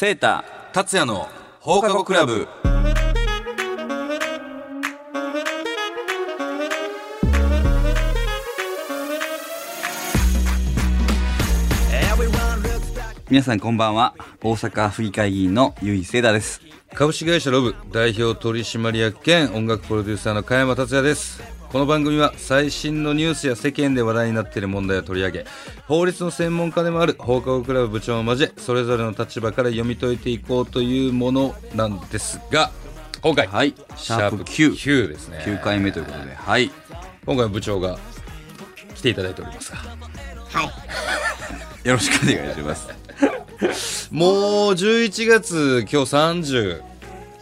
セータ達也の放課後クラブ。皆さんこんばんは。大阪府議会議員の由井セータです。株式会社ロブ代表取締役兼音楽プロデューサーの加山達也です。この番組は最新のニュースや世間で話題になっている問題を取り上げ法律の専門家でもある放課後クラブ部長を交えそれぞれの立場から読み解いていこうというものなんですが今回はいシャープ9 9ですね。9回目ということではい。今回部長が来ていただいておりますが。よろしくお願いします。もう11月今日30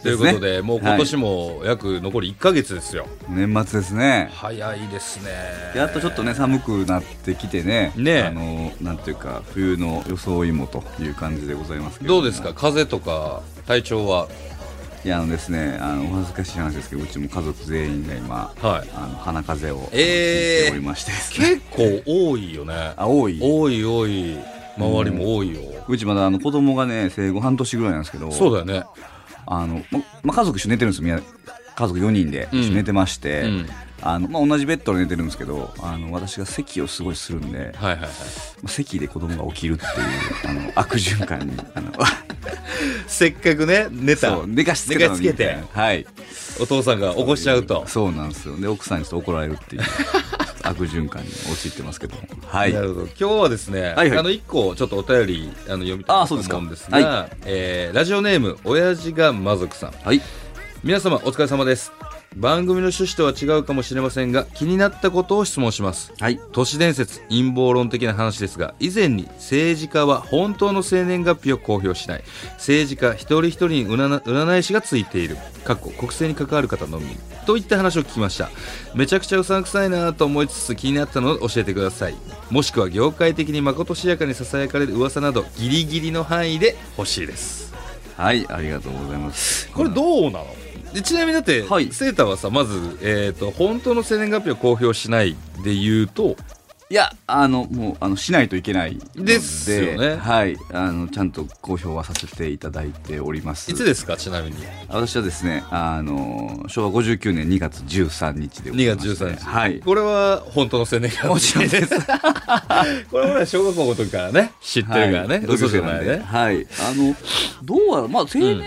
ということでもう今年も約残り1か月ですよ、年末ですね。早いですね。やっとちょっとね寒くなってきてね。ねあのなんていうか冬の装いもという感じでございますけれも。どうですか？風邪とか体調は？いやあのですねあのお恥ずかしい話ですけどうちも家族全員が今はい。あの鼻風邪をえー。ひいておりましてね。結構多いよね。あ多い？多い多い。周りも多いよ、うちまだあの子供がね生後半年ぐらいなんですけど。そうだよねあの、まま家族一緒に寝てるんですよ。家族4人でうん。一緒に寝てまして、うん。あのまあ、同じベッドで寝てるんですけどあの私が咳をすごいするんで、はいはいはい。まあ咳で子供が起きるっていうあの悪循環にあの せっかくね寝た。寝かしつけたのに。はい。お父さんが起こしちゃうと。そうなんですよ。で奥さんにちょっと怒られるっていう 悪循環に陥ってますけど。もはい。なるほど。今日はですね、はいはい。あの1個ちょっとお便りあの読みたいと思うんですがはえーラジオネーム親父が魔族さん。はい。皆様お疲れ様です番組の趣旨とは違うかもしれませんが気になったことを質問します。はい。都市伝説陰謀論的な話ですが以前に政治家は本当の生年月日を公表しない。政治家一人一人に占占い師がついている。かっこ国政に関わる方のみ。といった話を聞きました。めちゃくちゃうさんくさいなと思いつつ気になったのを教えてください。もしくは業界的にまことしやかにささやかれる噂などギリギリの範囲で欲しいです。はいありがとうございます。これどうなの？でちなみにだって、はい。セーターはさまず、えー、と本当の生年月日を公表しないで言うといやあのもうあのしないといけないのですよね。はい。あのちゃんと公表はさせていただいております。いつですかちなみに？私はですねあの昭和59年2月13日でござい2月まして13日、はい。これは本当の生年月日。もちろんです。これは小学校の時からね知ってるからね、はい。嘘じゃないねはい。あのどうやらまあ生年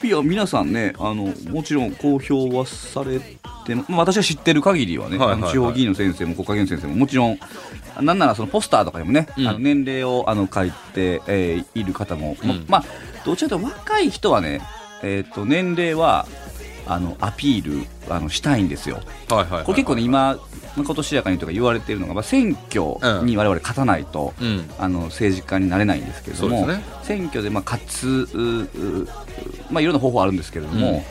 月日は皆さんね、あのもちろん公表はされてまあ私が知ってる限りはね、はいはいはい。あの地方議員の先生も国家議員の先生ももちろんなんならそのポスターとかにもね、うん。あの年齢をあの書いて、えーいる方も、まうん。まあどちらかというと若い人はねえっ、と年齢はあのアピールあのしたいんですよ。はいはいはいこれ結構ね今まことしやかにとか言われているのが、まあ、選挙に我々勝たないと、うん。あの政治家になれないんですけれども、ね。選挙でまあ勝つううまあ、いろんな方法あるんですけれども、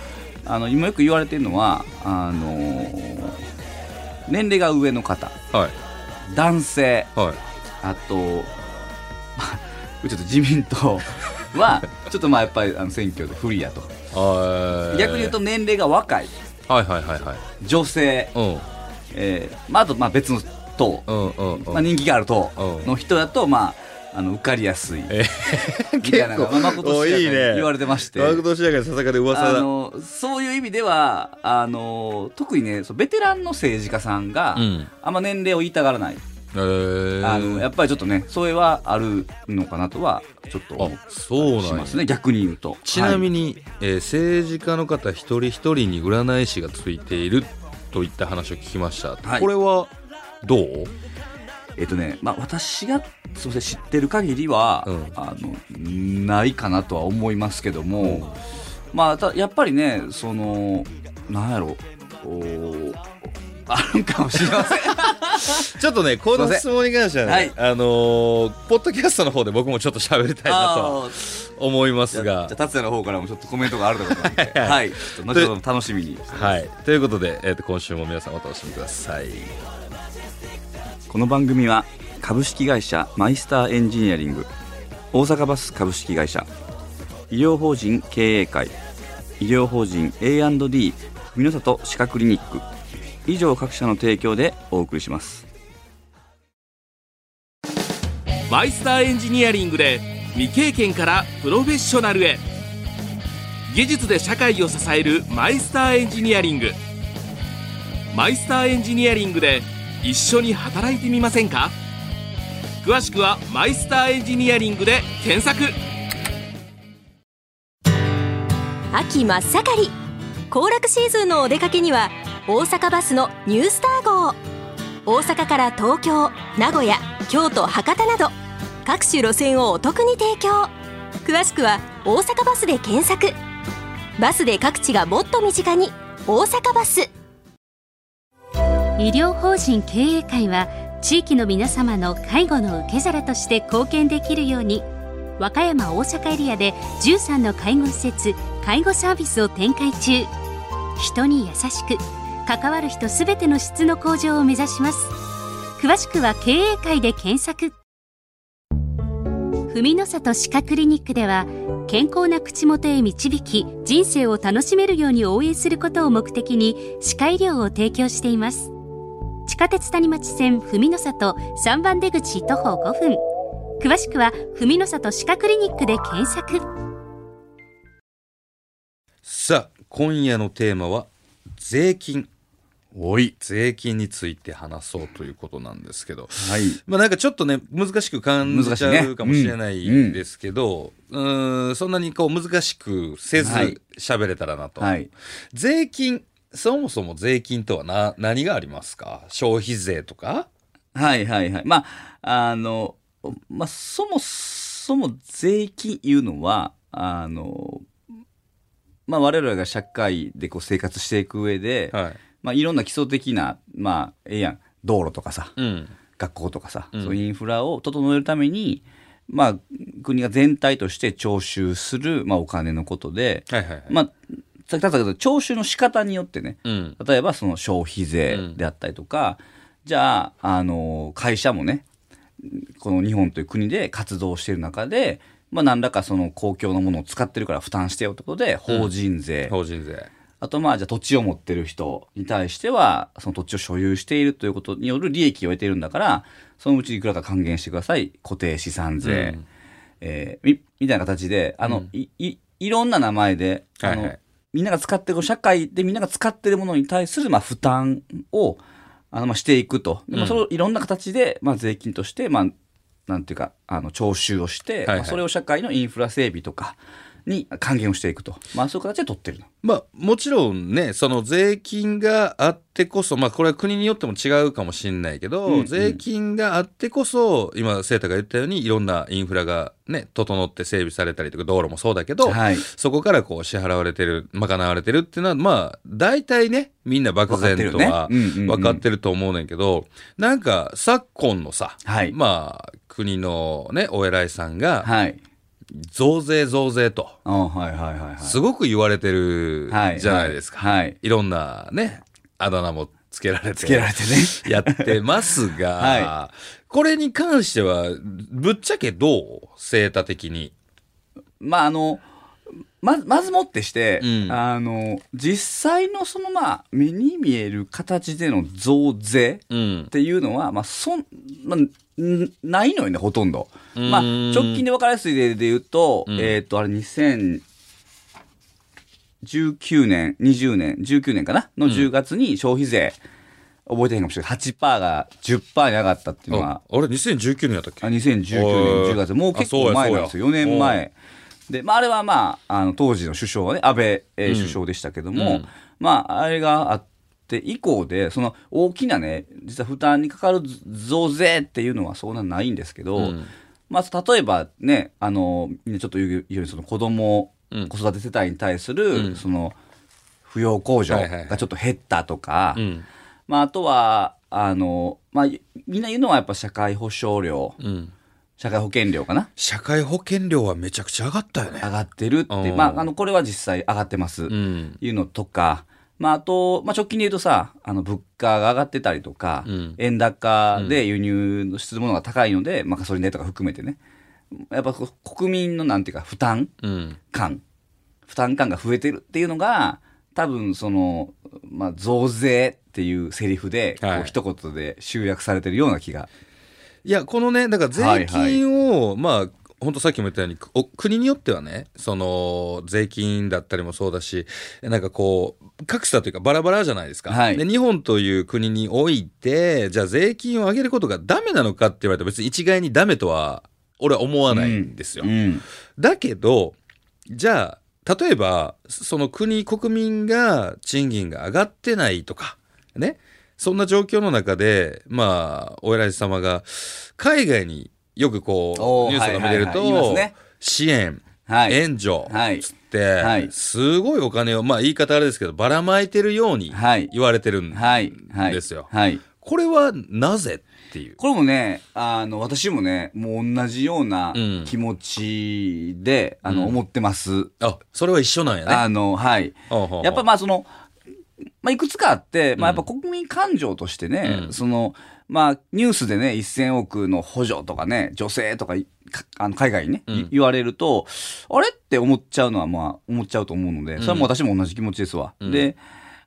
あの今よく言われているのはあの年齢が上の方。はい。男性。はい。あと ちょっと自民党はちょっとまあやっぱりあの選挙で不利やと。あー逆に言うと年齢が若い。はいはいはいはい。女性、うん。えーまあ、あとまあ別の党、うんうんうん、まあ、人気がある党うん。の人だと、まあ、あの受かりやすい。えみたいなのが、まあ、誠おしやかに言われてまして。マクドシアカにささかで噂だ。あのそういう意味ではあの特にねそうベテランの政治家さんが、うん。あんま年齢を言いたがらない、えー、あのやっぱりちょっとねそれはあるのかなとはちょっと思あそうなしますね逆に言うと。ちなみに、に、えー政治家の方一人一人に占い師がついているといった話を聞きました、はい。これはどう？えっとね、まあ、私がすいません知ってる限りは、うん。あのないかなとは思いますけども、まあたやっぱりねそのなんやろおあるんかもしれません。ちょっとねこの質問に関してはね、はい。あのーポッドキャストの方で僕もちょっと喋りたいなと思いますじゃあじゃ達也の方からもちょっとコメントがあると思うので。はい。はい。ちょっと後ほど楽しみに。はい。ということで、えー、と今週も皆さんお楽しみください。この番組は株式会社マイスターエンジニアリング。大阪バス株式会社。医療法人経営会。医療法人 A&D 文の里歯科クリニック以上各社の提供でお送りします。マイスターエンジニアリングで未経験からプロフェッショナルへ。技術で社会を支えるマイスターエンジニアリング。マイスターエンジニアリングで一緒に働いてみませんか？詳しくはマイスターエンジニアリングで検索。秋真っ盛り。行楽シーズンのお出かけには大阪バスのニュースター号。大阪から東京名古屋京都博多など各種路線をお得に提供。詳しくは大阪バスで検索。バスで各地がもっと身近に大阪バス。医療法人経営会は地域の皆様の介護の受け皿として貢献できるように和歌山大阪エリアで13の介護施設介護サービスを展開中。人に優しく関わる人すべての質の向上を目指します。詳しくは経営会で検索。文の里歯科クリニックでは健康な口元へ導き人生を楽しめるように応援することを目的に歯科医療を提供しています。地下鉄谷町線文の里3番出口徒歩5分。詳しくは文の里歯科クリニックで検索。さあ今夜のテーマは税金。おい税金について話そうということなんですけど。はい。まあなんかちょっとね難しく感じちゃうかもしれないんですけど、うーんそんなにこう難しくせずはい。喋れたらなと、はい。税金そもそも税金とはな何がありますか？消費税とか？はいはいはい。まああのまあそもそも税金いうのはあのまあ我々が社会でこう生活していく上で、はいまあ、いろんな基礎的なまあええやん。道路とかさ。うん。学校とかさ、うん。そういうインフラを整えるためにまあ国が全体として徴収する、まあ、お金のことで、はいはいはい、まあさっき言ったけど徴収の仕方によってね。うん。例えばその消費税であったりとか、じゃあ、あの会社もねこの日本という国で活動している中で、まあ、何らかその公共のものを使ってるから負担してよってことで法人税、法人税あとまあじゃあ土地を持ってる人に対してはその土地を所有しているということによる利益を得ているんだからそのうちいくらか還元してください。固定資産税、うん。えーみみたいな形であの、うん。いいいろんな名前であの、はいはい。みんなが使ってる社会でみんなが使ってるものに対するまあ負担をあのまあしていくと、それをいろんな形でまあ税金としてまあなんていうかあの徴収をして、はいはい。まあそれを社会のインフラ整備とかに還元をしていくと、まあ、そういう形で取ってるの。まあもちろんねその税金があってこそまあこれは国によっても違うかもしれないけど、うんうん。税金があってこそ今セータが言ったようにいろんなインフラがね整って整備されたりとか道路もそうだけど、はい。そこからこう支払われてる賄われてるっていうのはまあ大体ねみんな漠然とは分かってると思うねんけど、なんか昨今のさ、はい。まあ国のねお偉いさんがはい増税増税とあはいはいはいはい。すごく言われてるはいじゃないですか。はいはいいろんなね、あだ名もつけられて。つけられてね。やってますが、はこれに関しては、ぶっちゃけどう？セータ的に。まああのままずもってして、うんあの実際のそのまあ目に見える形での増税うんっ。ていうのは、まあそんまあ、んないのよねほとんど。まあ、うん直近で分かりやすい例で言うと、うん。えっ、とあれ2019年20年19年かな？の10月に消費税、覚えてへんかもしれない。8%が10%に上がったっていうのはああれ、2019年やったっけ？あ2019年10月。もう結構前なんですよ。4年前。で、まあ、あれはまああの当時の首相はね安倍、えーうん。首相でしたけども、うん。まああれがあって以降でその大きなね実は負担にかかる増税っていうのはそんなないんですけど、うんまあ、例えばねあのみんなちょっと言うようにその子供、うん子育て世帯に対する、うんその扶養控除はいはいはいがちょっと減ったとか、うん。まあ、あとはあの、まあ、みんな言うのはやっぱ社会保障料うん。社会保険料かな？社会保険料はめちゃくちゃ上がったよね。上がってるって、うんまあ、あのこれは実際上がってます、うん。いうのとか、まあ、あと、まあ、直近で言うとさあの物価が上がってたりとか、うん。円高で輸入するものが高いので、まあ、ガソリン代とか含めてね。やっぱ国民のなんていうか負担うん。感。負担感が増えてるっていうのが多分その、まあ、増税っていうセリフで、はい。こう一言で集約されてるような気が。いや、このね、だから税金を、まあ、本当さっきも言ったようにお国によってはねその税金だったりもそうだしなんかこう格差というかバラバラじゃないですか、はい。で日本という国においてじゃあ税金を上げることがダメなのかって言われたら別に一概にダメとは俺は思わないんですよ、うん。だけどじゃあ例えばその国国民が賃金が上がってないとかね。そんな状況の中でまあお偉い様が海外によくこうニュースとか見れると、はいはいはい。ね。支援、はい。援助はい。つって、はい。すごいお金をまあ言い方あれですけどばらまいてるようにはい。言われてるんですよ。はい。これはなぜっていう。これもね、あの、私もね、もう同じようなうん。気持ちで、あの、うん。思ってます。あそれは一緒なんやね。あの、はい。やっぱまあその、まあいくつかあって、まあやっぱうん国民感情としてね、うん。その、まあニュースでね、1000億の補助とかね、女性とかい、かあの海外にね、いうん。言われると、あれって思っちゃうのはまあ思っちゃうと思うので、それはもう私も同じ気持ちですわ。うん。で、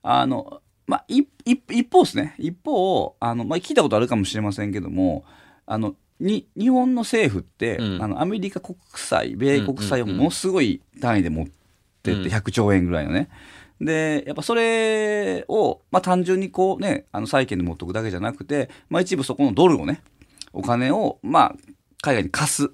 あの、まあ一一一方ですね、一方、あの、まあ聞いたことあるかもしれませんけども、あの、に日本の政府って、うん。あのアメリカ国債、米国債をものすごい単位で持ってってうん。100兆円ぐらいのね。で、やっぱそれを、まあ単純にこうね、あの債券で持っとくだけじゃなくて、まあ一部そこのドルをね、お金を、まあ海外に貸す。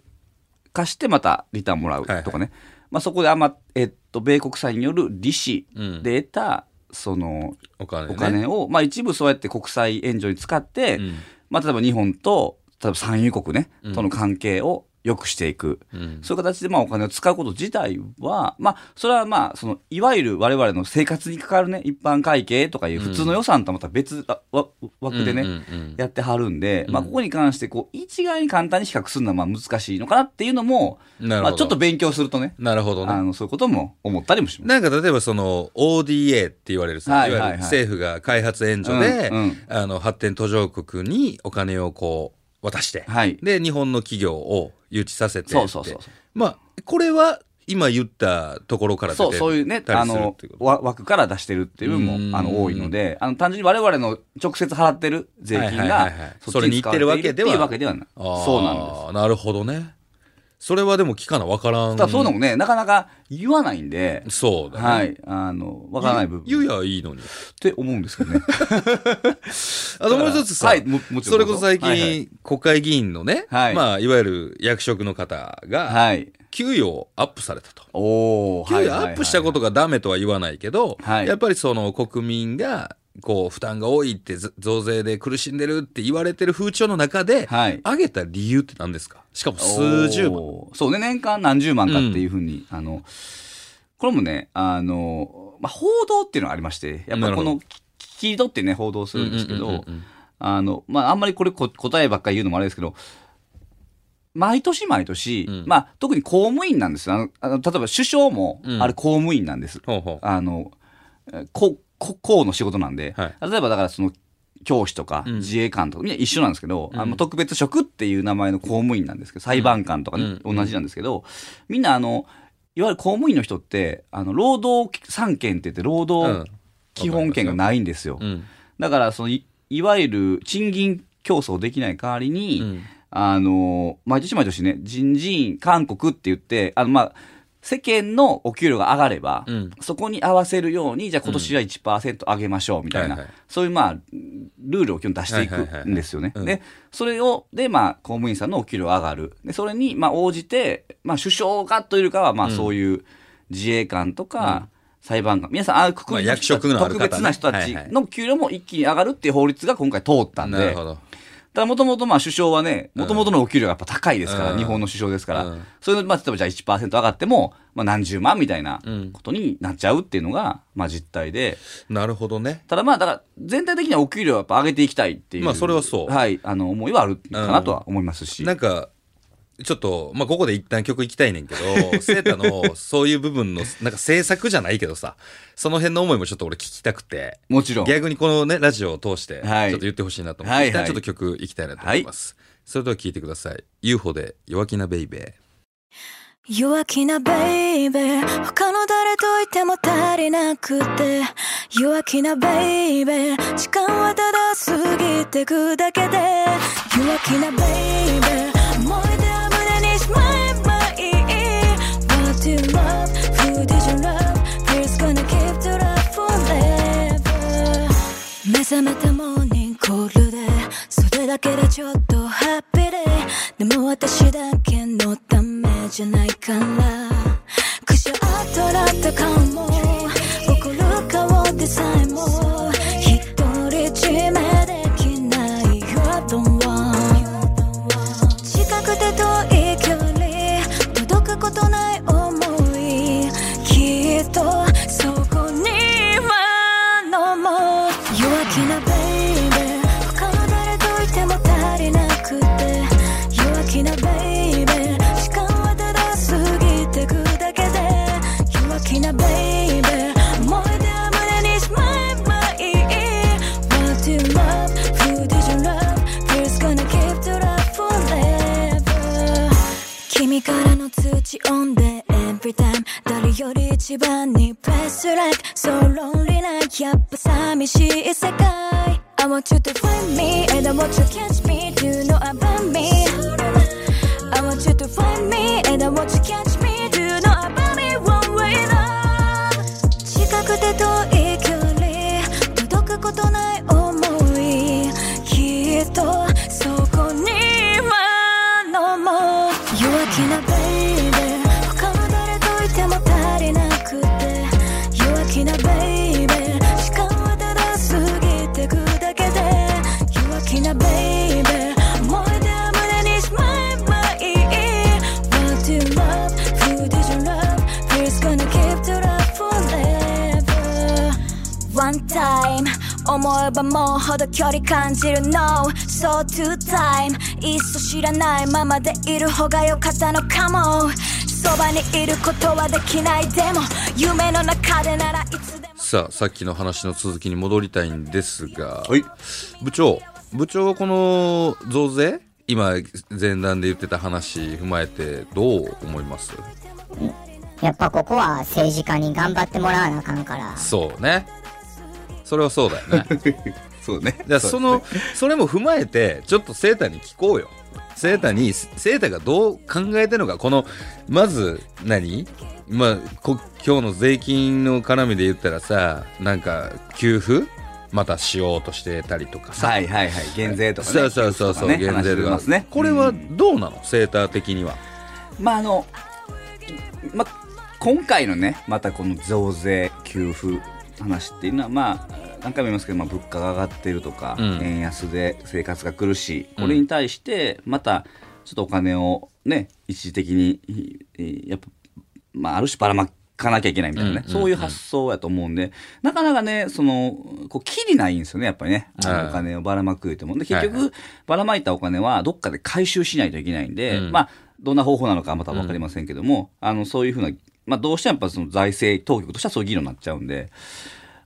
貸してまたリターンもらうとかね。はい。はまあそこでま、えっと、米国債による利子うん。で得た、そのお金、ね、お金を、まあ一部そうやって国債援助に使って、うん。まあ例えば日本と、例えば産油国ね、うん。との関係を良くしていく。うん。そういう形でまあお金を使うこと自体は、まあ、それはまあ、その、いわゆる我々の生活に関わるね、一般会計とかいう普通の予算とはまた別あわ枠でね、うんうんうん。やってはるんで、うん。まあ、ここに関して、こう、一概に簡単に比較するのはまあ難しいのかなっていうのも、まあ、ちょっと勉強するとね、なるほどね。あの、そういうことも思ったりもします。なんか例えばその ODA って言われるさ、はいはいはい。いわゆる政府が開発援助で、うんうん。あの発展途上国にお金をこう渡して、はい。で日本の企業を誘致させてそうそうそう。まあこれは今言ったところから出そう、てそういうね、たあの枠から出してるっていう部分うん。も、あの、多いので、あの、単純に我々の直接払ってる税金がそれに行ってるわけではっていうわけではない。そうなんです。なるほどねそれはでも聞かなわからんただそういうのもね、なかなか言わないんで、そうだね、はい、あの、わからない部分。言うやいいのにって思うんですけどね。あともう一つさ、はい。それこそ最近、はいはい国会議員のね、はいまあいわゆる役職の方が、はい。給与をアップされたと。おー、給与アップしたことがダメとは言わないけど、はいやっぱりその国民がこう負担が多いってず増税で苦しんでるって言われてる風潮の中で、はい。上げた理由って何ですか？しかも数十万。そうね、年間何十万かっていうふうに、あの、これもね、あの、まあ、報道っていうのがありまして、やっぱこの、切り取ってね、報道するんですけどあの、まあ、あんまりこれこ答えばっかり言うのもあれですけど、毎年毎年、うん。まあ、特に公務員なんですよ。あの例えば首相も、うん。あれ公務員なんです。ほうほう。あの、こ、公の仕事なんで、はい。例えばだからその、教師とかうん。自衛官とかみんな一緒なんですけど、うん。あの特別職っていう名前の公務員なんですけど、裁判官とかね、うん。同じなんですけど、みんなあの、いわゆる公務員の人って、あの、労働三権って言って、労うん。働基本権がないんですよ。うん。だから、そのい、いわゆる賃金競争できない代わりに、うん。あの、毎年毎年ね、人事院勧告って言って、あの、まあ、世間のお給料が上がれば、うん。そこに合わせるように、じゃあ今年は1%上げましょうみたいな、はいはい。そういうまあ、ルールを基本出していはいはいはいはい。くんですよね。うん。で、それを、で、まあ、公務員さんのお給料が上がる。で、それに、まあ、応じて、まあ、首相がというよりかは、まあ、うん。そういう自衛官とか、裁判官、皆さん、ああくくりの役職の特別な人たちの給料も一気に上がるっていう法律が今回通ったんで、なるほど。ただもともとまあ首相はね、もともとのお給料がやっぱ高いですから、うん日本の首相ですから、うんそれでまあ例えばじゃあ1%上がっても、まあ何十万みたいなうんことになっちゃうっていうのが、まあ実態で、なるほどね。ただまあだから全体的にはお給料をやっぱ上げていきたいっていう。まあそれはそうはい、あの思いはあるかなとは思いますし。なんか、ちょっと、まあ、ここで一旦曲行きたいねんけど、セータのそういう部分の、なんか制作じゃないけどさ、その辺の思いもちょっと俺聞きたくて、もちろん。逆にこのね、ラジオを通して、ちょっはいと言ってほしいなと思って、はいはい。一旦ちょっと曲行きたいなと思います。それでは聴いてください。UFO で弱気なベイベー。弱気なベイベー。他の誰といても足りなくて。弱気なベイベー。時間はただ過ぎてくだけで。弱気なベイベー your love Fear's gonna keep the love forever 目覚めたモーニングコールでそれだけでちょっとハッピーででも私だけのためじゃないからくしゃっとらった顔も怒る顔でさえも一番に Press like So lonely なやっぱ寂しい世界 I want you to find me And I want you to catch me 思えばもうほど距離感じる。No So two time. いっそ知らないままでいる方が良かったの。かもそばにいることはできない。でも夢の中でならいつでも。さあさっきの話の続きに戻りたいんですが、はい。部長部長はこの増税今前段で言ってた話踏まえてどう思います？やっぱここは政治家に頑張ってもらわなあかんから。そうねそれはそうだよね。そうね。じゃあそのそれも踏まえてちょっとセータに聞こうよ。セータにセータがどう考えてるのか。このまず何？まあこ今日の税金の絡みで言ったらさなんか給付？またしようとしてたりとかさ、はいはいはい。減税とかね。そうそうそうそう、ね。減税とか。ね。これはうんどうなの、セーター的には。まああの、まあ、今回のね、またこの増税、給付話っていうのは、まあ、何回も言いますけど、まあ、物価が上がっているとか、うん。円安で生活が苦しい、これに対して、また、ちょっとお金をね、一時的に、いやっぱ、まあ、ある種ばらまかなきゃいけないみたいなね、うん。そういう発想やと思うんで、なかなかね、その、こう、きりないんですよね、やっぱりね。あはい。のお金をばらまく言うても。で、結局、はい。はばらまいたお金は、どっかで回収しないといけないんで、うん。まあ、どんな方法なのかはまた分かりませんけども、あのそういうふうな、まあ、どうしてもやっぱその財政当局としてはそういう議論になっちゃうんで、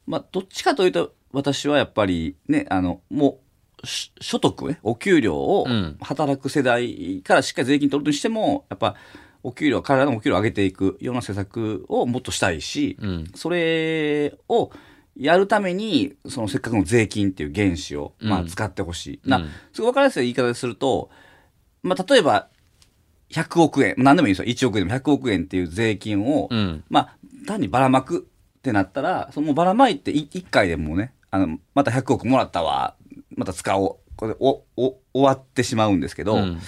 まあ、どっちかというと私はやっぱりねあのもうし所得ねお給料をうん。働く世代からしっかり税金取るにしてもやっぱお給料彼らのお給料を上げていくような施策をもっとしたいし、うん。それをやるためにそのせっかくの税金っていう原資を、まあ、うん。使ってほしい、うん。なすごい分かりやすい言い方ですると、まあ、例えば100億円。何でもいいんですよ。1億円でも。100億円っていう税金を、うん。まあ、単にばらまくってなったら、そのばらまいて1回でもうね、あの、また100億もらったわ、また使おう。これ、お、お、終わってしまうんですけど、うん。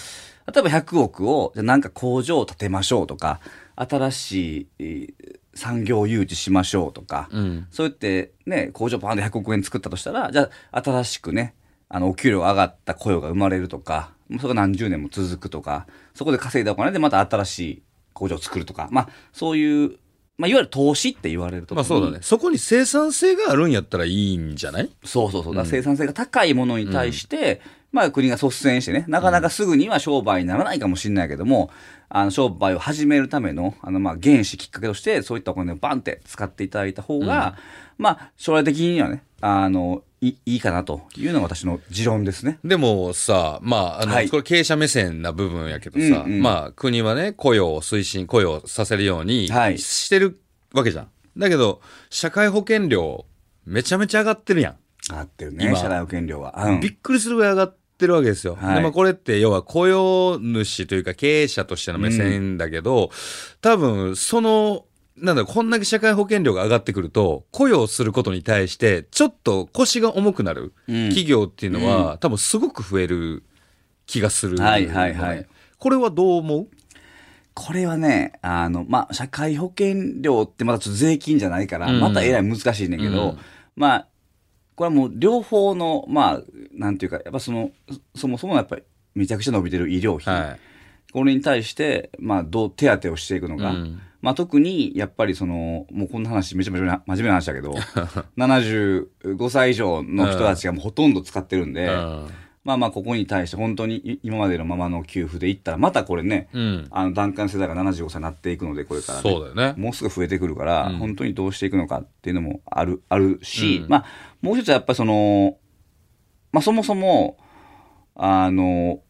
例えば100億を、じゃあなんか工場を建てましょうとか、新しいえー産業誘致しましょうとか、うん。そうやってね、工場パーンで100億円作ったとしたら、じゃあ新しくね、あの、お給料が上がった雇用が生まれるとか、それが何十年も続くとか、そこで稼いだお金でまた新しい工場を作るとか、まあ、そういう、まあ、いわゆる投資って言われるとまあそうだね。そこに生産性があるんやったらいいんじゃない？そうそうそう。だ生産性が高いものに対して、まあ国が率先してね、なかなかすぐには商売にならないかもしれないけども、あの商売を始めるための、あのまあ原資きっかけとして、そういったお金をバンって使っていただいた方が、まあ将来的にはね、あの、いいいかなというのが私の持論ですね。でもさ、まあ、あの、はいこれ経営者目線な部分やけどさ、うんうんまあ、国はね、雇用を推進、雇用させるようにはいしてるわけじゃん。だけど、社会保険料、めちゃめちゃ上がってるやん。上がってるね、今社会保険料は。うんびっくりするぐらい上がってるわけですよ。はいでまあ、これって要は雇用主というか経営者としての目線だけど、多分そのなんだこんだけ社会保険料が上がってくると雇用することに対してちょっと腰が重くなるうん。企業っていうのは、多分すごく増える気がする、はいはいはい。これはどう思う？これはね、あの、まあ、社会保険料ってまたちょっと税金じゃないから、うん。またえらい難しいねんけど、うん。まあ、これはもう両方の、まあ、なんていうか、やっぱその、そそもそもやっぱりめちゃくちゃ伸びてる医療費、はいこれに対して、まあ、どう手当てをしていくのか。うん。まあ、特に、やっぱりその、もうこんな話、めちゃめちゃ真面目な話だけど、75歳以上の人たちがもうほとんど使ってるんで、うん。まあまあ、ここに対して本当にい今までのままの給付でいったら、またこれね、うん。あの段階の世代が75歳になっていくので、これから、ね、そうだよね。もうすぐ増えてくるから、うん。本当にどうしていくのかっていうのもあるあるし、うん。まあ、もう一つはやっぱりその、まあ、そもそも、あの、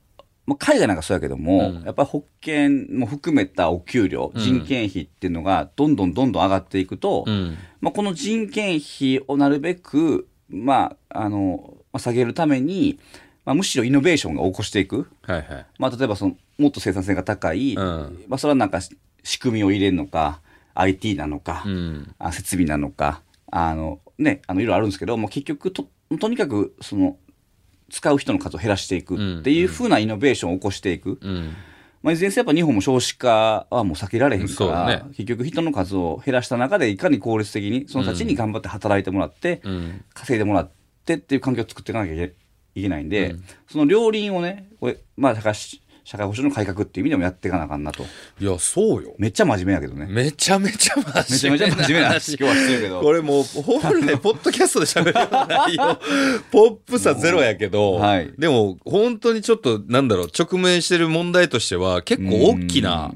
まあ、海外なんかそうやけども、うん。やっぱり保険も含めたお給料、うん。人件費っていうのがどんどんどんどん上がっていくと、うん。まあ、この人件費をなるべく、まあ、あの、まあ、下げるために、まあ、むしろイノベーションが起こしていく。はいはい。まあ、例えばその、もっと生産性が高い、うん。まあ、それはなんかし仕組みを入れるのか、IT なのか、うん。あ設備なのか、あの、ね、あの、いろいろあるんですけど、もう結局と、とにかく、その、使う人の数を減らしていくっていうふうなイノベーションを起こしていく。うん。まあ、いずれにせよやっぱ日本も少子化はもう避けられへんから、ね。結局人の数を減らした中でいかに効率的にその人たちに頑張って働いてもらって、うん。稼いでもらってっていう環境を作っていかなきゃいけないんで、うん。その両輪をね、これ、まあ、社会社会保障の改革っていう意味でもやっていかなあかんなと。いやそうよ。めっちゃ真面目やけどね。めちゃめちゃめちゃ真面目めちゃ真面目な話今日はしてるけど。これもう本来ポッドキャストで喋るような内容。ポップさゼロやけど、はい。でも本当にちょっとなんだろう。直面してる問題としては結構大きな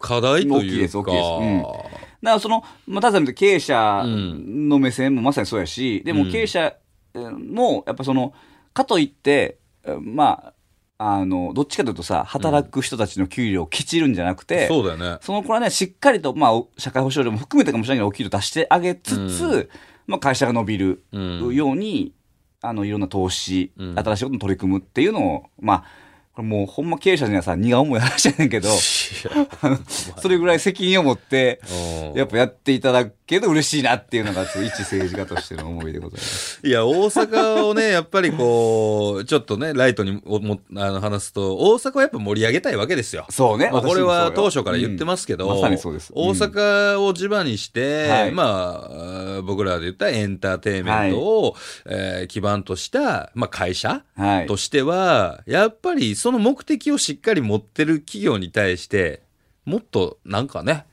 課題と大きいですいうか、大きいです。うん。だからその、まあ、ただ経営者の目線もまさにそうやし、でも経営者も、やっぱその、かといって、まあ、あの、どっちかというとさ、働く人たちの給料をきちるんじゃなくて、そうだよね。そのこれはね、しっかりと、まあ、お社会保障料も含めてかもしれないけど、お給料出してあげつつ、うまあ、会社が伸びるうん。ように、あの、いろんな投資、うん。新しいことに取り組むっていうのを、まあ、これもうほんま経営者にはさ、荷が重い話やねんけど、それぐらい責任を持って、うん。やっぱやっていただけると嬉しいなっていうのが、一政治家としての思いでございます。いや、大阪をね、やっぱりこう、ちょっとね、ライトにおもあの話すと、大阪をやっぱ盛り上げたいわけですよ。そうね。まあ、これは当初から言てってますけど、うん。まさにそうです。うん大阪を地場にして、はい。まあ僕らで言ったエンターテインメントを、えー基盤とした、まあ、会社はい。としては、やっぱりその目的をしっかり持ってる企業に対して、もっとなんかね、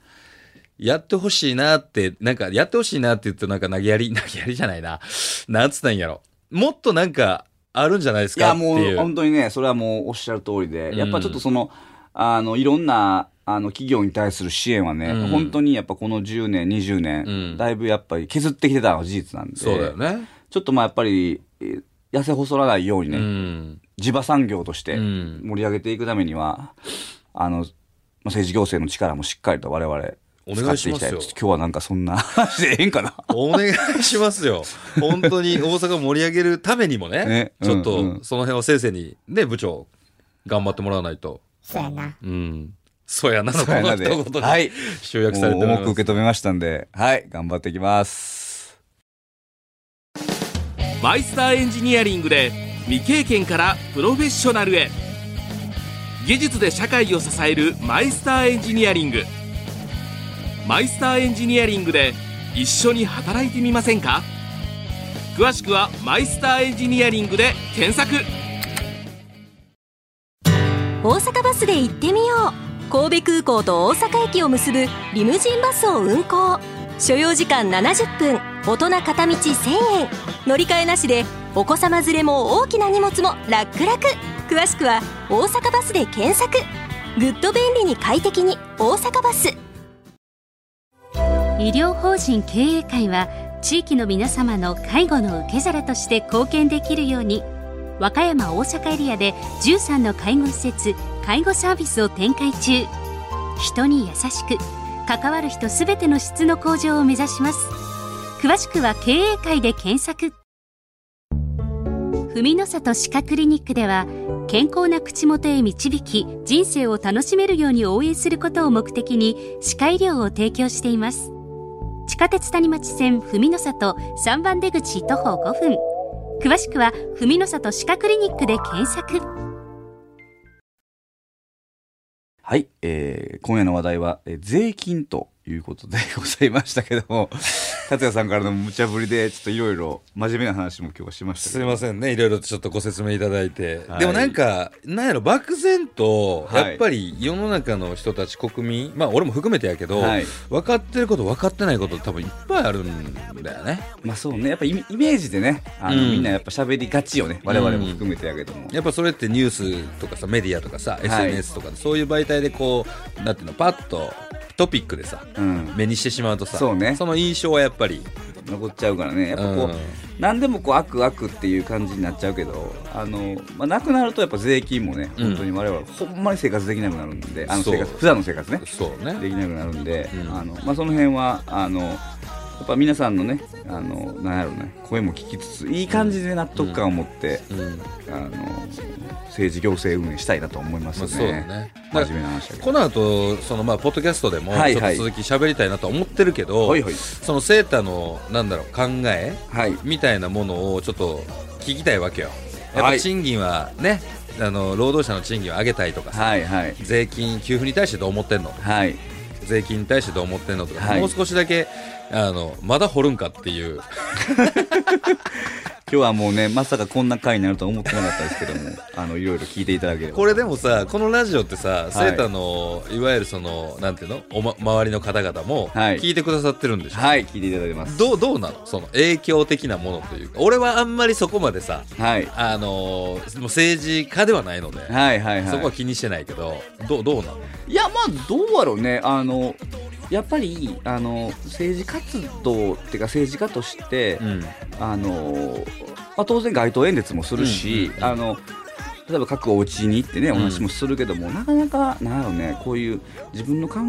やってほしいなって、なんかやってほしいなって言うとなんか投げやり、投げやりじゃないな。なんつったんやろ。もっとなんかあるんじゃないですいや、かっていう。もう本当にね、それはもうおっしゃる通りで、うんやっぱちょっとその、あの、いろんな、あの、企業に対する支援はね、うん本当にやっぱこの10年、20年、うんだいぶやっぱり削ってきてたのは事実なんで、そうだよね。ちょっとまあやっぱり、えー痩せ細らないようにね、うん。地場産業としてうん盛り上げていくためには、あの、まあ政治行政の力もしっかりと我々お願いしますよ使っていきたい今日はなんかそんな話でええんかなお願いしますよ。本当に大阪を盛り上げるためにもね、ねちょっとその辺を先生に、ね、部長、頑張ってもらわないと。そうやな。うん。そうやなの、こそうやな一言ではい集約されて重く。受け止めましたんで、はい、頑張っていきます。マイスターエンジニアリングで未経験からプロフェッショナルへ技術で社会を支えるマイスターエンジニアリング。マイスターエンジニアリングで一緒に働いてみませんか？詳しくはマイスターエンジニアリングで検索。大阪バスで行ってみよう。神戸空港と大阪駅を結ぶリムジンバスを運行。所要時間70分。大人片道1000円。乗り換えなしでお子様連れも大きな荷物も楽々。詳しくは「大阪バス」で検索。グッド便利に快適に大阪バス。医療法人経営会は地域の皆様の介護の受け皿として貢献できるように和歌山大阪エリアで13の介護施設介護サービスを展開中。人に優しく関わる人すべての質の向上を目指します。詳しくは経営会で検索。文の里歯科クリニックでは健康な口元へ導き人生を楽しめるように応援することを目的に歯科医療を提供しています。地下鉄谷町線文の里3番出口徒歩5分。詳しくは文の里歯科クリニックで検索。はい、えー今夜の話題は、えー税金ということでございましたけども、達也さんからの無茶ぶりで、ちょっといろいろ真面目な話も今日はしましたすけど。いませんね。いろいろとちょっとご説明いただいて、はい。でもなんかなんやろ漠然とはい。やっぱり世の中の人たち国民まあ俺も含めてやけど、はい。分かってること分かってないこと多分いっぱいあるんだよね。まあそうね、やっぱイメージでね、あの、うん。みんなやっぱ喋りがちよね。我々も含めてやけども。やっぱそれってニュースとかさメディアとかさ、い。SNS とかそういう媒体でこうなんていうのパッとトピックでさうん。目にしてしまうとさそうねの印象はやっぱり残っちゃうからね。やっぱこう、うん何でもこう悪悪っていう感じになっちゃうけど、あの、まあ、なくなるとやっぱ税金もね、うん本当に我々ほんまに生活できなくなるんで、あのそう生活、普段の生活ね。そうねできなくなるんで、うんあのまあ、その辺はあのやっぱ皆さんのねあのなんやろうね声も聞きつついい感じで納得感を持って、うん。あの政治行政運営したいなと思いますまあね。そうだね。真面目な話。この後そのまあポッドキャストでもはいはい。ちょっと続き喋りたいなとは思ってるけど、はいはい。そのセータのなんだろう考えはい。みたいなものをちょっと聞きたいわけよ。やっはい。ぱ賃金はね、あの労働者の賃金を上げたいとかさ、はいはい。税金給付に対してどう思ってんのはい。税金に対してどう思ってんのとか、はい。もう少しだけあのまだ掘るんかっていう。今日はもうねまさかこんな回になるとは思ってなかったですけども あのいろいろ聞いていただければ。これでもさこのラジオってさ、い。セータのいわゆるそのなんていうのお、ま、周りの方々もはい。聞いてくださってるんでしょ、はい聞いていただいてます。どうどうなの？その影響的なものというか。俺はあんまりそこまでさはい。あのーもう政治家ではないので、はいはいはい。そこは気にしてないけどどうどうなの？いやまあどうやろうね。あのやっぱりあの政治活動っていうか政治家として、うん。あのまあ、当然街頭演説もするし、うんうんうんあの例えば各お家に行ってねおうん。話もするけども、なかなかなんやろうねこういう自分の考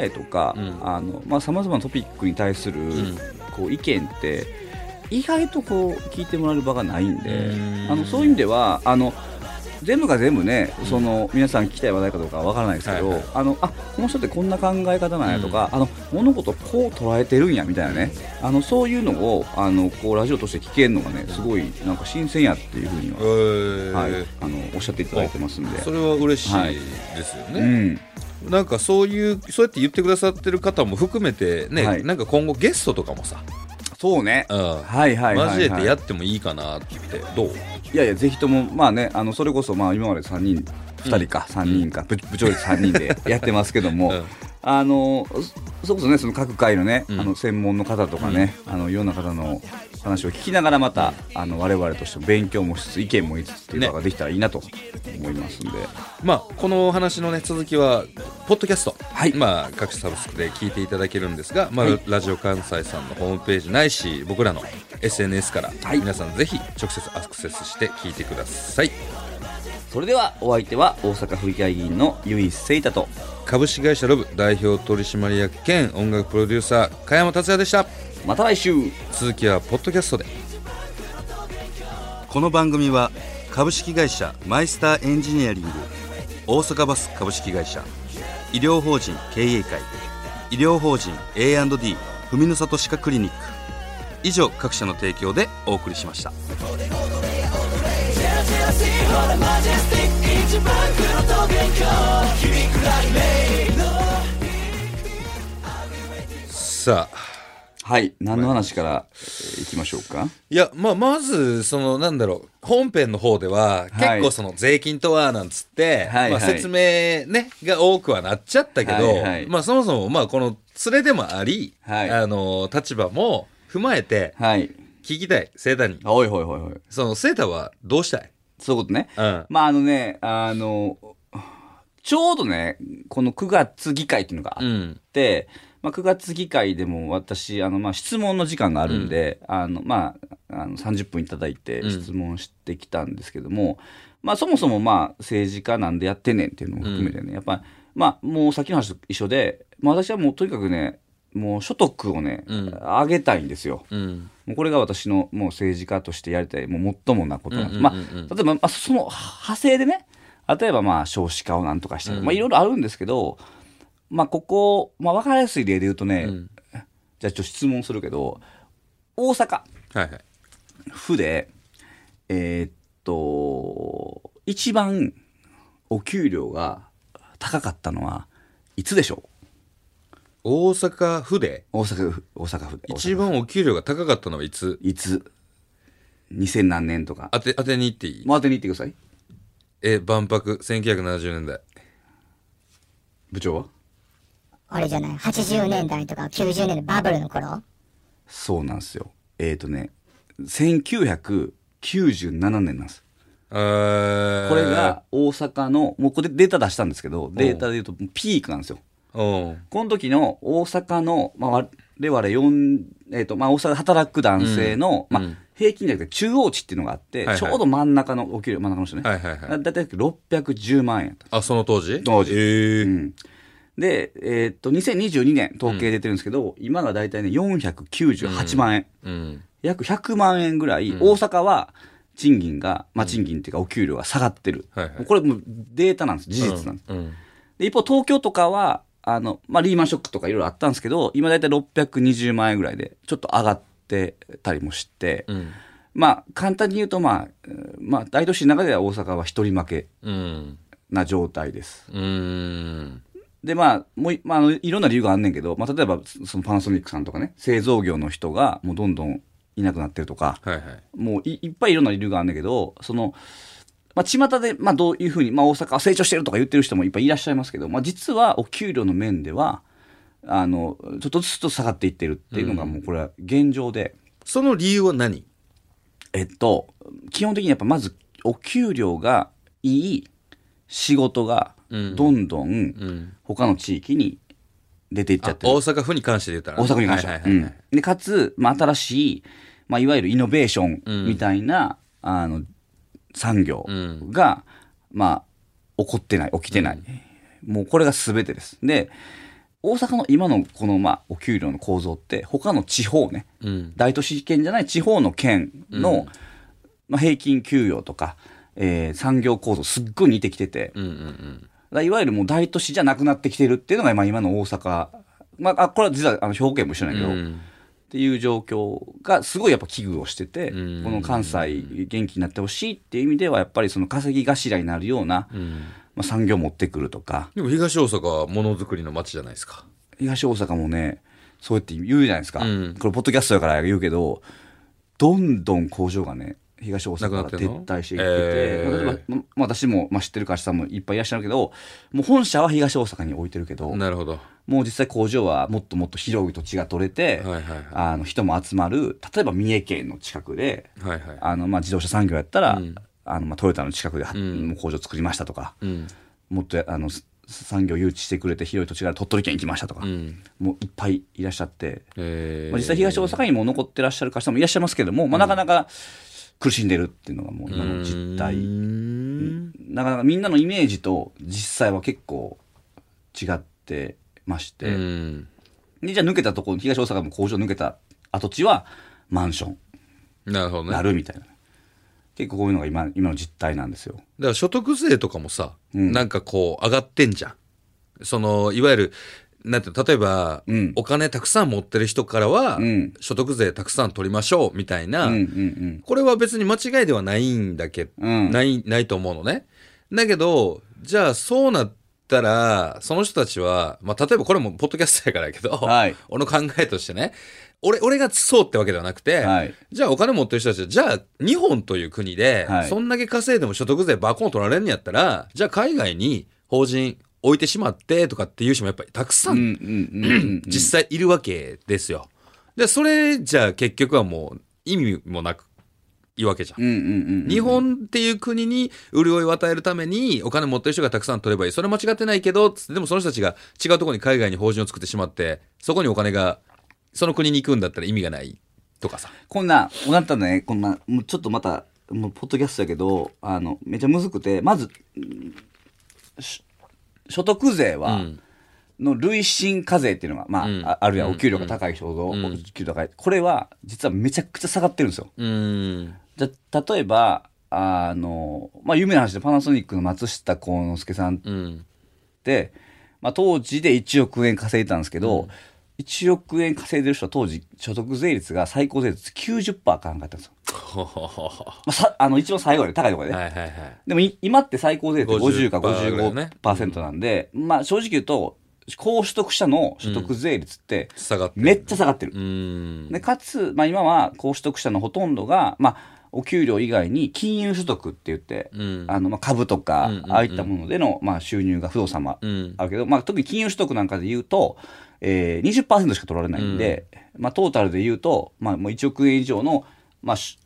えとかさまざまなトピックに対する、ん。こう意見って意外とこう聞いてもらえる場がないんでうん。あのそういう意味ではあの全部が全部ね、その皆さん聞きたい話題かどうかは分からないですけど、はいはい。あのあこの人ってこんな考え方なんやとか、あの物事こう捉えてるんやみたいなね。あのそういうのをあのこうラジオとして聞けるのがねすごいなんか新鮮やっていうふうにえは、ー。はい、あのおっしゃっていただいてますんで。それは嬉しい。ですよね、うん。なんかそういうそうやって言ってくださってる方も含めてね、はい。なんか今後ゲストとかもさ、そうね、うん。はいはいはい、はい、交えてやってもいいかなってどう？いやいや、ぜひとも、まあね、あのそれこそ、まあ、今まで3人、2人か、3人か、部部長率3人でやってますけども、うん。あのそこそね、その各界のね、うん。あの専門の方とかね、あのいろんな方の話を聞きながら、また、あの我々としても勉強もしつつ、意見も言いつつっていうのができたらいいなと思いますんで、まあこの話のね続きはポッドキャスト、はい。まあ各サブスクで聞いていただけるんですが、まあはい。ラジオ関西さんのホームページないし僕らの SNS から、はい。皆さんぜひ直接アクセスして聞いてください。それではお相手は大阪府議会議員の由井聖太と、株式会社ロブ代表取締役兼音楽プロデューサー加山達也でした。また来週。続きはポッドキャストで。この番組は株式会社マイスターエンジニアリング大阪バス株式会社医療法人経営会医療法人 A&D 文の里歯科クリニック。以上各社の提供でお送りしましたさあはい、何の話から、えーいきましょうか？いや、まあ、まず、その、なんだろう、本編の方では、はい結構その、税金とは、なんつって、はいはいまあ、説明ね、が多くはなっちゃったけど、はいはいまあ、そもそも、まあ、この、連れでもあり、はいあの、立場も踏まえて、はい。聞きたい、セータに。おいほいほいほい。その、セータはどうしたい？そういうことね。うん。まああのね、あの、ちょうどね、この9月議会っていうのがあっうん。て、まあ、9月議会でも私、あの、まあ、質問の時間があるんで、あの、まあ、あの30分いただいてうん質問してきたんですけども、まあ、そもそもまあ、政治家なんでやってんねんっていうのも含めてね、やっぱ、まあ、もうさっきの話と一緒で、まあ、私はもうとにかくね、もう所得をね、うん。上げたいんですよ。うん。もうこれが私のもう政治家としてやりたい、もう最もなことなんです。まあ、例えば、まあ、その派生でね、例えばまあ少子化をなんとかしたり、うん。まあいろいろあるんですけど、まあここ、まあ分かりやすい例で言うとね、うん。じゃあちょっと質問するけど、大阪。はいはい。府で、えーっと、一番お給料が高かったのはいつでしょ大阪府で？う大阪府、大阪府で。一番お給料が高かったのはいつ？いつ ?2000 何年とか。当て当てに行っていい？もう当てに行ってください。え万博1970年代部長は？あれじゃない ?80 年代とか90年代バブルの頃？そうなんですよ。えーっ、とね、1997年なんです。えーこれが大阪の、もうこれデータ出したんですけど、データで言うとピークなんですよ。うん。この時の大阪の、まあ、我々4、えっ、と、まあ、大阪で働く男性の、まあうん。うん、平均じゃなくて中央値っていうのがあって、はいはい。ちょうど真ん中のお給料、真ん中の人ね。はいはいはい。だいたい610万円やった。あその当時？当時。ええ。うん。で、えーっと、2022年統計出てるんですけど、今が大体ね、498万円。うん。約100万円ぐらい、大阪は賃金が、まあ賃金っていうかお給料が下がってる。はいはい。これもうデータなんです。事実なんです。一方、東京とかは、あの、まあ、リーマンショックとかいろいろあったんですけど、今だいたい620万円ぐらいで、ちょっと上がってたりもして、うん。まあ、簡単に言うと、まあ、えーまあ、大都市の中では大阪は一人負けうん。な状態です。うん。で、まあ、もう、まああの、いろんな理由があんねんけど、まあ、例えば、そのパナソニックさんとかね、製造業の人がもうどんどんいなくなってるとか、はいはい。もういいっぱいいろんな理由があるんだけど、その、まあ、巷で、まあ、どういうふうに、まあ、大阪は成長してるとか言ってる人もいっぱいいらっしゃいますけど、まあ、実はお給料の面では、あの、ちょっとずつと下がっていってるっていうのが、もうこれは現状で、その理由は何？えっと、基本的にやっぱまず、お給料がいい仕事が、うん。どんどんうん。他の地域に出ていっちゃあってる。大。阪府に関して言ったら？大阪に関して。は。はいはいはいはい。うん。で、かつ、まあ、新しい、まあ、いわゆるイノベーショうん。ンみたいな、あの、産業うん。が、まあ、起こってない、起きてない。もうこれが全てです。で、大阪の今のこの、まあ、お給料の構造って、他の地方ね、うん。大都市圏じゃない地方の県の、うん。まあ、平均給与とか、えー産業構造すっごい似てきてて、うんうんだからいわゆるもう大都市じゃなくなってきてるっていうのが今今の大阪。まあ、あこれは実はあの兵庫県も一緒なんだけど、うんっていう状況がすごいやっぱ危惧をしてて、うん。この関西元気になってほしいっていう意味ではやっぱりその稼ぎ頭になるような、うん。まあ、産業を持ってくるとか。でも東大阪はものづくりの街じゃないですか。東大阪もねそうやって言うじゃないですか、うん。これポッドキャストだから言うけどどんどん工場がね東大阪から撤退していってて、えー。例えばままあ私も、まあ、知ってる会社さんもいっぱいいらっしゃるけどもう本社は東大阪に置いてるけどなるほど。もう実際工場はもっともっと広い土地が取れて、はいはいはい。あの人も集まる例えば三重県の近くではいはい。あのまあ自動車産業やったら、うん。あのまあトヨタの近くでは、ん。工場作りましたとか、うん。もっとやあのす産業誘致してくれて広い土地がある鳥取県行きましたとか、うん。もういっぱいいらっしゃって、えー。まあ、実際東大阪にも残ってらっしゃる会社もいらっしゃいますけども、まあ、なかなか苦しんでるっていうのがもう今の実態、なかなかみんなのイメージと実際は結構違ってまして、うん。でじゃあ抜けたところ東大阪も工場抜けた跡地はマンション。なるほどね。なるみたいな。結構こういうのが今今の実態なんですよ。だから所得税とかもさ、うん。なんかこう上がってんじゃん。その、いわゆる、なんていうの例えば、うん。お金たくさん持ってる人からは、うん。所得税たくさん取りましょうみたいな、うんうんこれは別に間違いではないんだけど、うん。ない、ないと思うのね。だけど、じゃあそうなったら、その人たちは、まあ例えばこれもポッドキャストやからやけど、はい。俺の考えとしてね、俺、俺がそうってわけではなくて、はい。じゃあお金持ってる人たちは、じゃあ日本という国で、はい。そんだけ稼いでも所得税バコン取られるんやったら、じゃあ海外に法人置いてしまってとかっていう人もやっぱりたくさうん。実際いるわけですよ。で、それじゃあ結局はもう意味もなくいいわけじゃん。日本っていう国に潤いを与えるためにお金持ってる人がたくさん取ればいい。それは間違ってないけど、でもその人たちが違うところに海外に法人を作ってしまって、そこにお金が、その国に行くんだったら意味がないとかさ。こんな、おなったらね、こんな、もうちょっとまた、もうポッドキャストやけど、あの、めちゃむずくて、まず、所得税は、うん。の累進課税っていうのが、まあ、うん。ああるいはうん。お給料が高い人ほど、うん。お給料高い。これは、実はめちゃくちゃ下がってるんですよ。うん。じゃ、例えば、あの、まあ、有名な話でパナソニックの松下幸之助さんっうん。て、まあ、当時で1億円稼いでたんですけど、1億円稼いでる人は当時、所得税率が最高税率90%かなんかったんですよ。まあ、さあの、一番最後で高いところでね。はいはいはい。でもい今って最高税率50か50%ぐらいね。55%なんで、まあ正直言うと、高所得者の所得税率ってめっちゃ下がってる。うん。でかつ、まあ、今は高所得者のほとんどが、まあ、お給料以外に金融所得って言って、うん。あのまあ株とか、うんうんうん。ああいったものでの、まあ、収入が不動産もうんあるけど、まあ、特に金融所得なんかで言うと、えー、20%しか取られないんで、まあ、トータルで言うと、まあ、もう1億円以上の、まあ、し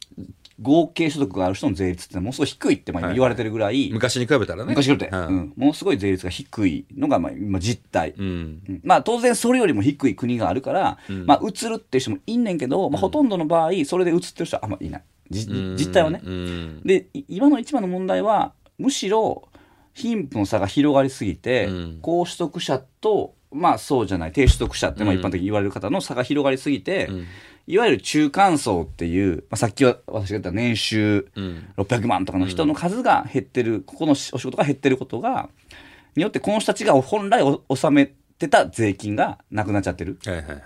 合計所得がある人の税率ってものすごい低いってまあ今言われてるぐらい、昔に比べたらね。昔よりて、うん。うん、ものすごい税率が低いのがまあ今実態。うん。うん。まあ当然それよりも低い国があるから、ん。まあ移るっていう人もいんねんけど、まあほとんどの場合、それで移ってる人はあんまいない。実態はね。うん。で、い今の一番の問題は、むしろ貧富の差が広がりすぎて、うん。高所得者と、まあそうじゃない、低所得者ってまあ一般的に言われる方の差が広がりすぎて、ん。いわゆる中間層っていう、まあ、さっきは私が言った年収うん。600万とかの人の数が減ってる、ここのお仕事が減ってることが、によってこの人たちが本来お納めてた税金がなくなっちゃってる。はいはいはい。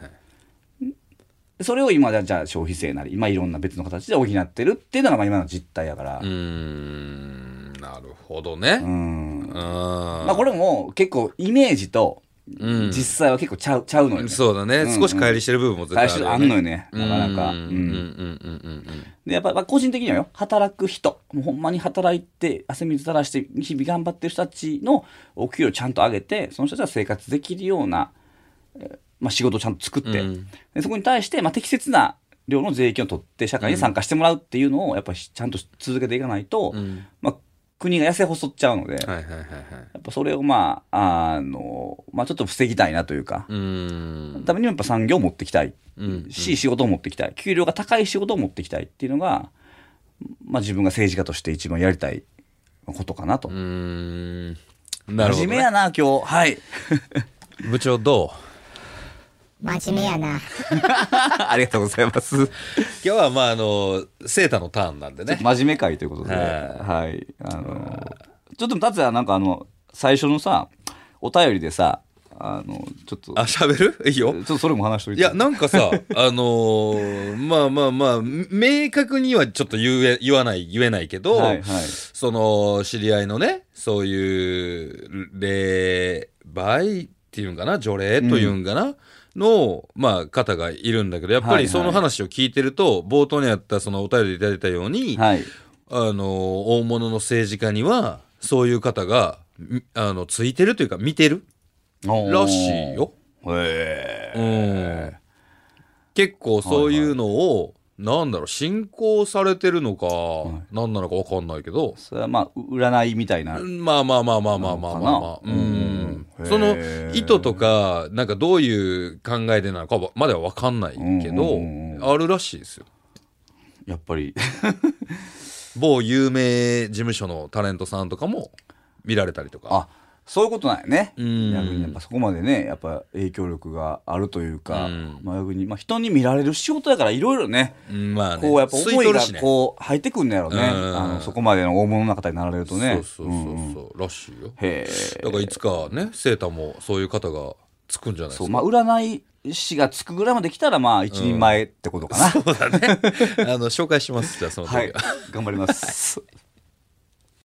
それを今じゃじゃあ消費税なり、今いろんな別の形で補ってるっていうのがまあ今の実態やから。うーんなるほどね。うん。うんまあこれも結構イメージとうん実際は結構ちゃう、ちゃうのよね。そうだね、うん。少し乖離してる部分も絶対最あるよね。初あんのよね。なかなか。うん。うん。うんうんうんうんで、やっぱまあ個人的にはよ、働く人、もうほんまに働いて、汗水垂らして、日々頑張ってる人たちのお給料をちゃんと上げて、その人たちが生活できるような、えーまあ仕事をちゃんと作って、うん。でそこに対して、まあ適切な量の税金を取って社会に参加してもらうっていうのを、やっぱりちゃんと続けていかないと、うん。まあ国が痩せ細っちゃうので、はいはいはいはいやっぱそれをまあ、あの、まあちょっと防ぎたいなというか、うためにもやっぱ産業を持っていきたいうんし、仕事を持っていきたい。給料が高い仕事を持っていきたいっていうのが、まあ自分が政治家として一番やりたいことかなと。うーんなるほど、ね、真面目やな、今日。はい。部長どう？真面目やな。ありがとうございます。今日はまああのセータのターンなんでね真面目会ということで。ははい。あの、ちょっと達也なんかあの、最初のさ、お便りでさ、あの、ちょっと、あ喋る？いいよちょっとそれも話しといて。いやなんかさ あのーまあまあまあ明確にはちょっと言え言わない言えないけど、はいはい。その知り合いのねそういう霊媒っていうんかな？除霊というんかな、の、まあ、方がいるんだけどやっぱりその話を聞いてると、冒頭にあったそのお便りでいただいたように、はい。あの大物の政治家にはそういう方がみあのついてるというか見てるらしいよ。へうえ。ん、結構そういうのを、なんだろう信仰されてるのか、何なのか分かんないけど、それはまあ、占いみたいな。まあまあまあまあまあまあまあまあうん。うん。その意図とかなんかどういう考えでなのかはまだ分かんないけど、あるらしいですよ。やっぱり。某有名事務所のタレントさんとかも見られたりとか。あそういうことなんやね。うん逆にやっぱそこまでね、やっぱ影響力があるというか、うんまあ逆に、まあ人に見られる仕事やからいろいろね、うんまあねこうやっぱ思いがこう入ってくんのやろね。うんあのそこまでの大物の方になられるとね。そうそうそうそう、らしいよへえ。だからいつかねセータもそういう方がつくんじゃないですかそう、まあ占い師がつくぐらいまで来たらまあ一人前ってことかな。そうだね あの紹介しますじゃあその時は、はい。頑張ります。